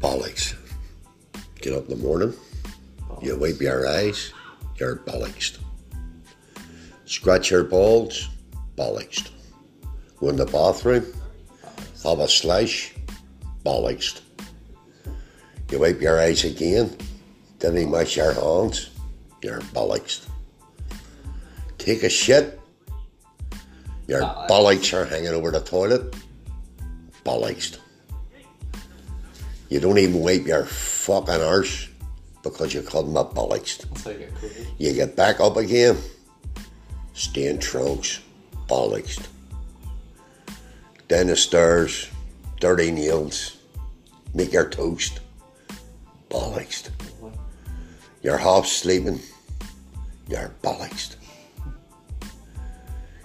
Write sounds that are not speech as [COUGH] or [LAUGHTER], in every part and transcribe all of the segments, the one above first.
bollocks. Get up in the morning, you wipe your eyes, you're bollocks. Scratch your balls, bollocks. Go in the bathroom, have a slash, bollocks. You wipe your eyes again, then you wash your hands, you're bollocks. Take a shit, your Bollocks. bollocks are hanging over the toilet, bollocks. You don't even wipe your fucking arse because you call them a bollocks. You get COVID. You get back up again, stain trunks, bollocks. Down the stairs, dirty nails, make your toast, bollocks. You're half sleeping, you're bollocks.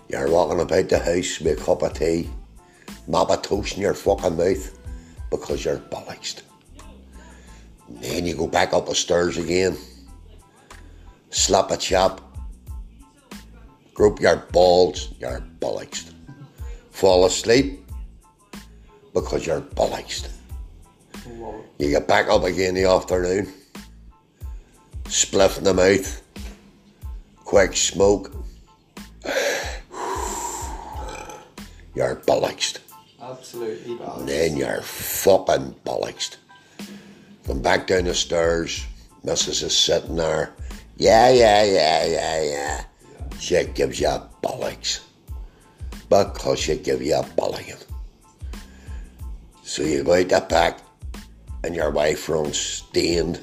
You're walking about the house with a cup of tea, mop of toast in your fucking mouth because you're bollocks. Then you go back up the stairs again, slap a chap, group your balls, you're bollocks. Fall asleep because you're bollocks. You get back up again in the afternoon, spliff in the mouth, quick smoke. [SIGHS] You're bollocks. Absolutely bad. Then you're fucking bollocks. Come back down the stairs, Mrs. is sitting there. Yeah, yeah, yeah, yeah, yeah. She gives you a bollocks. Because she give you a bollocking. So you go out the back and your wife runs stained,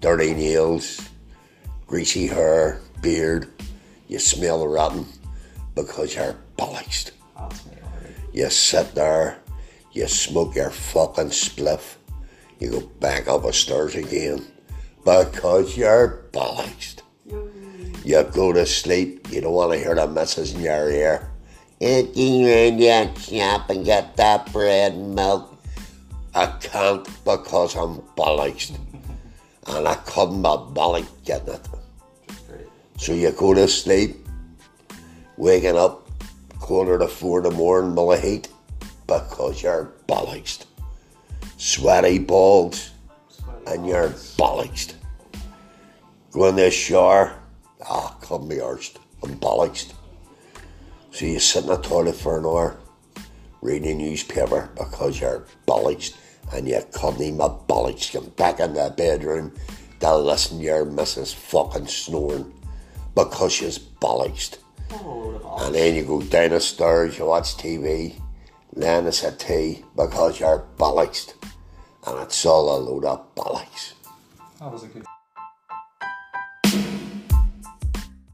dirty nails, greasy hair, beard. You smell rotten because you're bollocks. That's me already. You sit there, you smoke your fucking spliff, you go back up the stairs again because you're bollocks. You go to sleep, you don't want to hear the missus in your ear. Eating around your shop and get that bread and milk. I can't because I'm bollocks. And I couldn't be bollock getting it. So you go to sleep, waking up quarter to four in the morning heat because you're bollocks. Sweaty balls and you're bollocks. Go in the shower, ah, come be arse, I'm bollocks. So you sit in the toilet for an hour, reading newspaper because you're bollocks and you couldn't even be bollocks. Come back in the bedroom to listen to your missus fucking snoring because she's bollocks. And then you go down the stairs, you watch TV, then it's a tea because you're bollocks. And it's all a load of bollocks. That was a good.